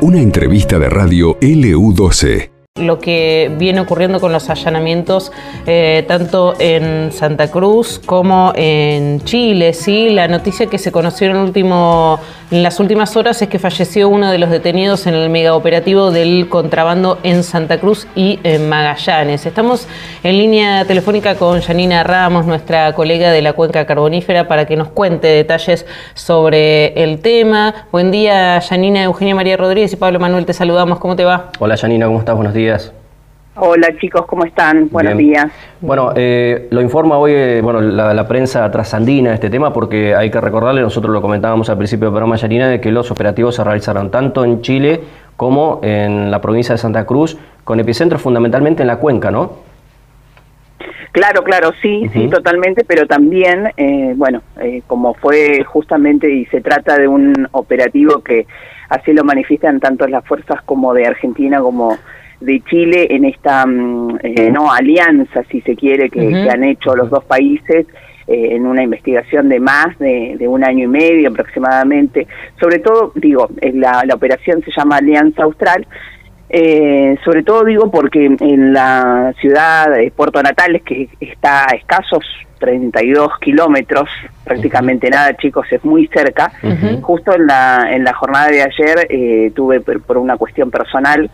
Una entrevista de radio LU12 lo que viene ocurriendo con los allanamientos eh, tanto en Santa Cruz como en Chile. ¿sí? La noticia que se conoció en, último, en las últimas horas es que falleció uno de los detenidos en el megaoperativo del contrabando en Santa Cruz y en Magallanes. Estamos en línea telefónica con Janina Ramos, nuestra colega de la cuenca carbonífera, para que nos cuente detalles sobre el tema. Buen día, Janina, Eugenia María Rodríguez y Pablo Manuel, te saludamos. ¿Cómo te va? Hola, Janina, ¿cómo estás? Buenos días. Hola chicos, ¿cómo están? Buenos días. Bueno, eh, lo informa hoy eh, bueno, la, prensa trasandina este tema porque hay que recordarle, nosotros lo comentábamos al principio del programa Yarina, de que los operativos se realizaron tanto en Chile como en la provincia de Santa Cruz, con epicentro fundamentalmente en la cuenca, ¿no? Claro, claro, sí, sí, totalmente, pero también, eh, bueno, como fue justamente y se trata de un operativo que así lo manifiestan tanto las fuerzas como de Argentina como de Chile en esta mm, eh, no alianza, si se quiere, que, han hecho los dos países eh, en una investigación de más de, un año y medio aproximadamente. Sobre todo, digo, la, la operación se llama Alianza Austral. Eh, sobre todo digo porque en la ciudad de Puerto Natales, que está a escasos 32 kilómetros, prácticamente nada, chicos, es muy cerca. Justo en la, en la jornada de ayer tuve, por, una cuestión personal, eh,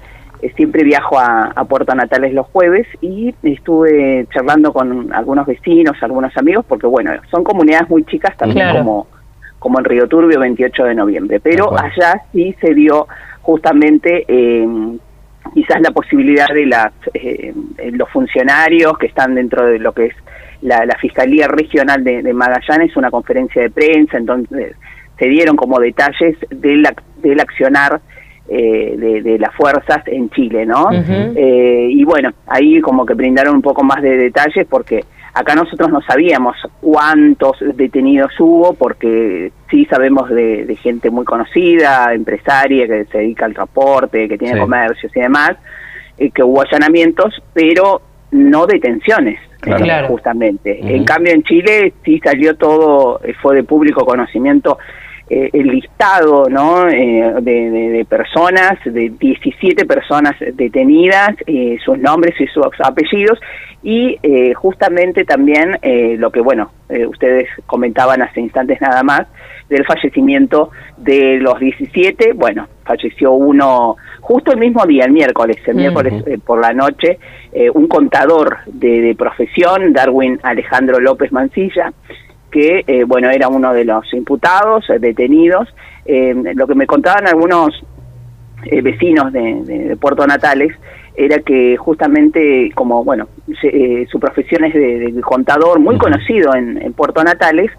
siempre viajo a, Puerto Natales los jueves y estuve charlando con algunos vecinos, algunos amigos, porque bueno, son comunidades muy chicas también como, como en Río Turbio 28 de noviembre, pero allá sí se dio justamente eh, quizás la posibilidad de las, eh, los funcionarios que están dentro de lo que es la, Fiscalía Regional de, de, Magallanes, una conferencia de prensa, entonces se dieron como detalles del, del accionar eh, de, las fuerzas en Chile, ¿no? Eh, y bueno, ahí como que brindaron un poco más de detalles porque acá nosotros no sabíamos cuántos detenidos hubo porque sí sabemos de, gente muy conocida, empresaria que se dedica al transporte, que tiene comercios y demás, eh, que hubo allanamientos, pero no detenciones. justamente. En cambio en Chile sí salió todo, fue de público conocimiento eh, el listado ¿no? Eh, de, personas, de 17 personas detenidas, eh, sus nombres y sus apellidos, y justamente también lo que, bueno, ustedes comentaban hace instantes nada más, del fallecimiento de los 17, bueno, falleció uno justo el mismo día, el miércoles, el miércoles por la noche, un contador de, de profesión, Darwin Alejandro López Mancilla, que, eh, bueno, era uno de los imputados, eh, detenidos. Eh, lo que me contaban algunos vecinos de, Puerto Natales era que justamente como, bueno, su profesión es de, contador, muy conocido en, Puerto Natales,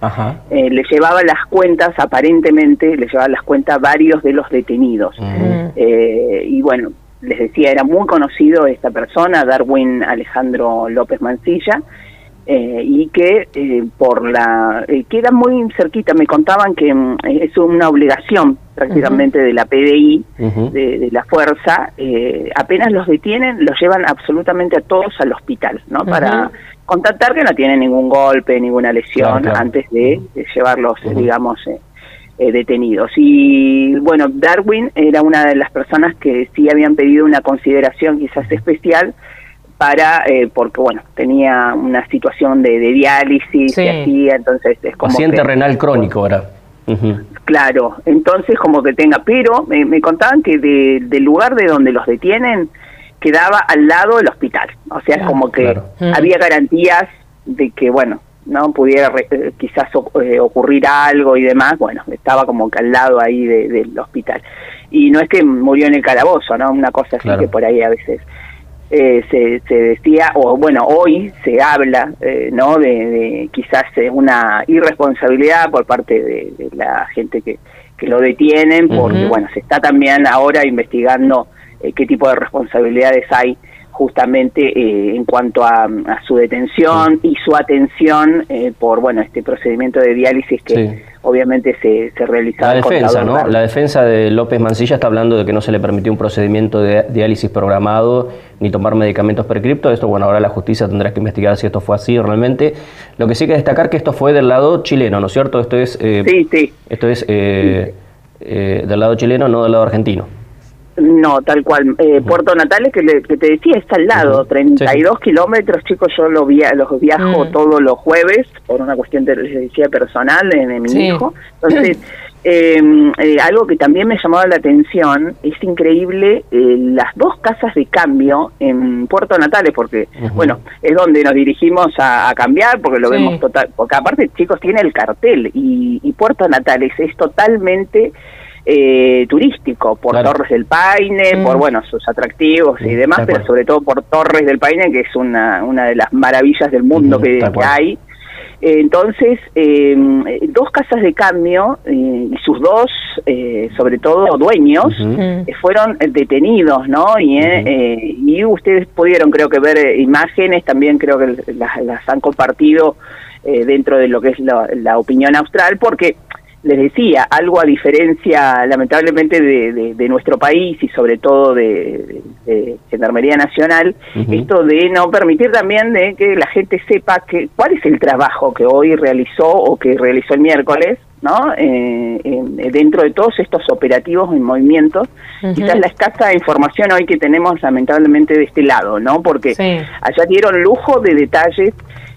le llevaba las cuentas, aparentemente, le llevaba las cuentas varios de los detenidos. y bueno, les decía, era muy conocido esta persona, Darwin Alejandro López Mancilla, eh, y que eh, por la eh, queda muy cerquita. Me contaban que mm, es una obligación prácticamente de la PDI de, la fuerza apenas los detienen los llevan absolutamente a todos al hospital no para contactar que no tienen ningún golpe ninguna lesión antes de, llevarlos digamos detenidos. Y bueno, Darwin era una de las personas que sí habían pedido una consideración quizás especial para, eh, porque bueno, tenía una situación de, diálisis y así, entonces es como... Paciente renal crónico ahora. Claro, entonces como que tenga, pero me, contaban que del lugar de donde los detienen quedaba al lado del hospital, o sea, es como que había garantías de que, bueno, no pudiera eh, quizás eh, ocurrir algo y demás, bueno, estaba como que al lado ahí del hospital. Y no es que murió en el calabozo, ¿no? Una cosa así que por ahí a veces eh, se, se, decía, o bueno, hoy se habla, eh, ¿no? De, quizás una irresponsabilidad por parte de, la gente que, que lo detienen, porque, bueno, se está también ahora investigando eh, qué tipo de responsabilidades hay justamente eh, en cuanto a, su detención y su atención eh, por bueno este procedimiento de diálisis que obviamente se, se realizaba. La defensa, ¿no? La defensa de López Mancilla está hablando de que no se le permitió un procedimiento de diálisis programado ni tomar medicamentos precripto. Esto, bueno, ahora la justicia tendrá que investigar si esto fue así realmente. Lo que sí hay que destacar que esto fue del lado chileno, ¿no es cierto? Esto es... Eh, sí, sí. Esto es del lado chileno, no del lado argentino. No, tal cual. Eh, Puerto Natales, que, que, te decía, está al lado, 32 kilómetros, chicos, yo lo via los viajo mm. todos los jueves por una cuestión, de, les decía, personal de, mi hijo. Entonces, em, eh, algo que también me llamaba la atención, es increíble eh, las dos casas de cambio en Puerto Natales, porque, bueno, es donde nos dirigimos a, cambiar, porque lo vemos total, porque aparte, chicos, tiene el cartel y, y Puerto Natales es totalmente eh, turístico, por Torres del Paine, por bueno sus atractivos y demás, pero sobre todo por Torres del Paine, que es una, una de las maravillas del mundo que, hay. entonces, em, dos casas de cambio eh, y sus dos, eh, sobre todo dueños, fueron detenidos, ¿no? Y, y ustedes pudieron, creo que, ver imágenes, también creo que las, han compartido dentro de lo que es la, la opinión austral, porque les decía, algo a diferencia lamentablemente de, nuestro país y sobre todo de, Gendarmería Nacional, esto de no permitir también de que la gente sepa que, cuál es el trabajo que hoy realizó o que realizó el miércoles, ¿no? Eh, dentro de todos estos operativos y movimientos, quizás la escasa información hoy que tenemos lamentablemente de este lado, ¿no? Porque allá dieron lujo de detalles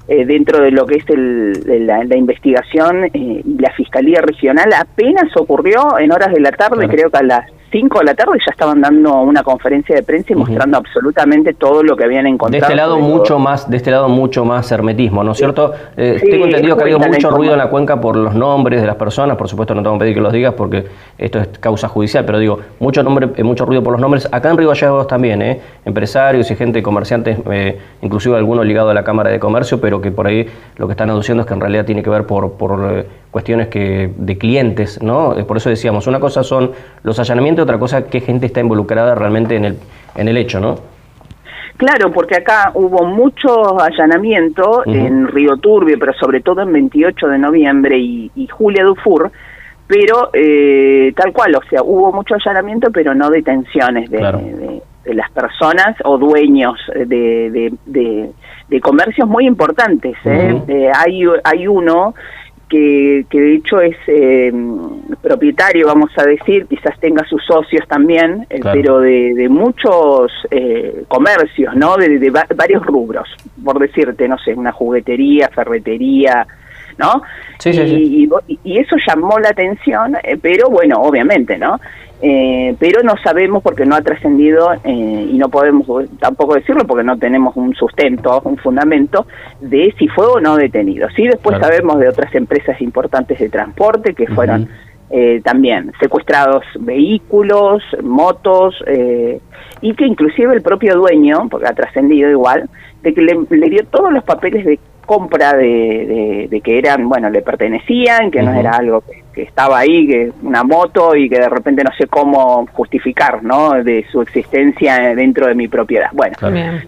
eh, dentro de lo que es el, la, investigación eh, y la Fiscalía Regional apenas ocurrió en horas de la tarde, creo que a las 5 de la tarde ya estaban dando una conferencia de prensa y mostrando absolutamente todo lo que habían encontrado. De este lado mucho más, de este lado mucho más hermetismo, ¿no es cierto? Eh, tengo entendido que ha habido mucho ruido en la cuenca por los nombres de las personas, por supuesto no tengo que pedir que los digas porque esto es causa judicial, pero digo, mucho nombre, eh, mucho ruido por los nombres. Acá en Río Gallegos también, ¿eh? empresarios y gente, comerciantes, eh, inclusive algunos ligados a la Cámara de Comercio, pero que por ahí lo que están aduciendo es que en realidad tiene que ver por, por cuestiones que de clientes, ¿no? Por eso decíamos, una cosa son los allanamientos, otra cosa qué gente está involucrada realmente en el, en el hecho, ¿no? Claro, porque acá hubo mucho allanamiento en Río Turbio, pero sobre todo en 28 de noviembre y, Julia Dufour, pero eh, tal cual, o sea, hubo mucho allanamiento, pero no detenciones de, de, las personas o dueños de, de comercios muy importantes. ¿eh? eh hay, hay uno que, de hecho es eh, propietario, vamos a decir, quizás tenga sus socios también, eh, pero de, muchos eh, comercios, ¿no? De, varios rubros, por decirte, no sé, una juguetería, ferretería, ¿no? Sí, sí, y, Y, y, eso llamó la atención, pero bueno, obviamente, ¿no? Eh, pero no sabemos porque no ha trascendido eh, y no podemos tampoco decirlo porque no tenemos un sustento, un fundamento de si fue o no detenido. Sí, después sabemos de otras empresas importantes de transporte que fueron eh, también secuestrados vehículos, motos y que inclusive el propio dueño, porque ha trascendido igual, de que le dio todos los papeles de compra de, de, que eran, bueno, le pertenecían, que no era algo que, estaba ahí, que una moto y que de repente no sé cómo justificar, ¿no? De su existencia dentro de mi propiedad. Bueno,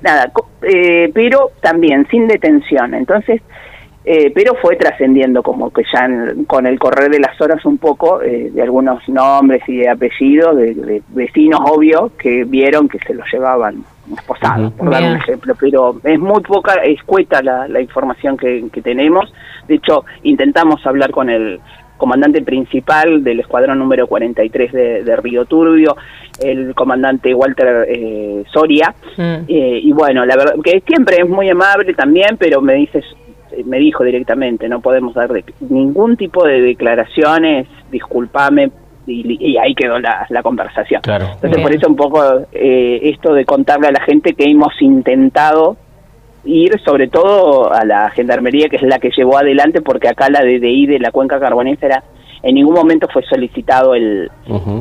nada, eh, pero también sin detención. Entonces, eh, pero fue trascendiendo como que ya con el correr de las horas un poco eh, de algunos nombres y de apellidos de, vecinos obvio que vieron que se los llevaban esposados, por dar un ejemplo, pero es muy poca, escueta la, la información que, tenemos. De hecho, intentamos hablar con el comandante principal del escuadrón número 43 de, de Río Turbio, el comandante Walter eh, Soria, mm. y bueno, la verdad que siempre es muy amable también, pero me dices me dijo directamente, no podemos dar ningún tipo de declaraciones, discúlpame, y, ahí quedó la, conversación. Entonces, por eso un poco eh, esto de contarle a la gente que hemos intentado ir sobre todo a la gendarmería, que es la que llevó adelante, porque acá la DDI de la cuenca carbonífera en ningún momento fue solicitado el,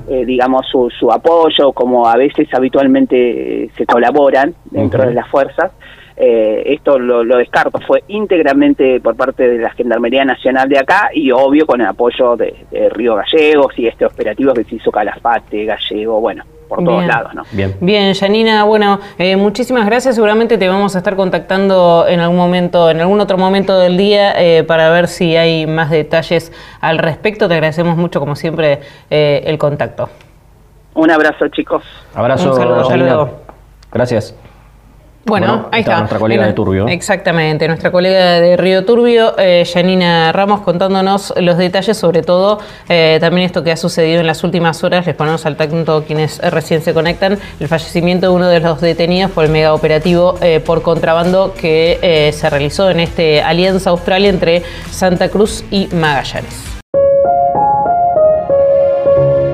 eh, digamos, su, su apoyo, como a veces habitualmente se colaboran dentro de las fuerzas. Eh, esto lo, descarto, fue íntegramente por parte de la Gendarmería Nacional de acá y obvio con el apoyo de, Río Gallegos y este operativo que se hizo Calafate, Gallego, bueno, por todos lados, ¿no? Bien. Bien, Janina, bueno, eh, muchísimas gracias. Seguramente te vamos a estar contactando en algún momento, en algún otro momento del día, eh, para ver si hay más detalles al respecto. Te agradecemos mucho, como siempre, el contacto. Un abrazo, chicos. Abrazo, Un saludo, Gracias. Bueno, ahí está. Nuestra colega de Turbio. Exactamente, nuestra colega de Río Turbio, eh, Janina Ramos, contándonos los detalles, sobre todo eh, también esto que ha sucedido en las últimas horas. Les ponemos al tanto quienes recién se conectan. El fallecimiento de uno de los detenidos por el mega operativo eh, por contrabando que se realizó en este Alianza Australia entre Santa Cruz y Magallanes.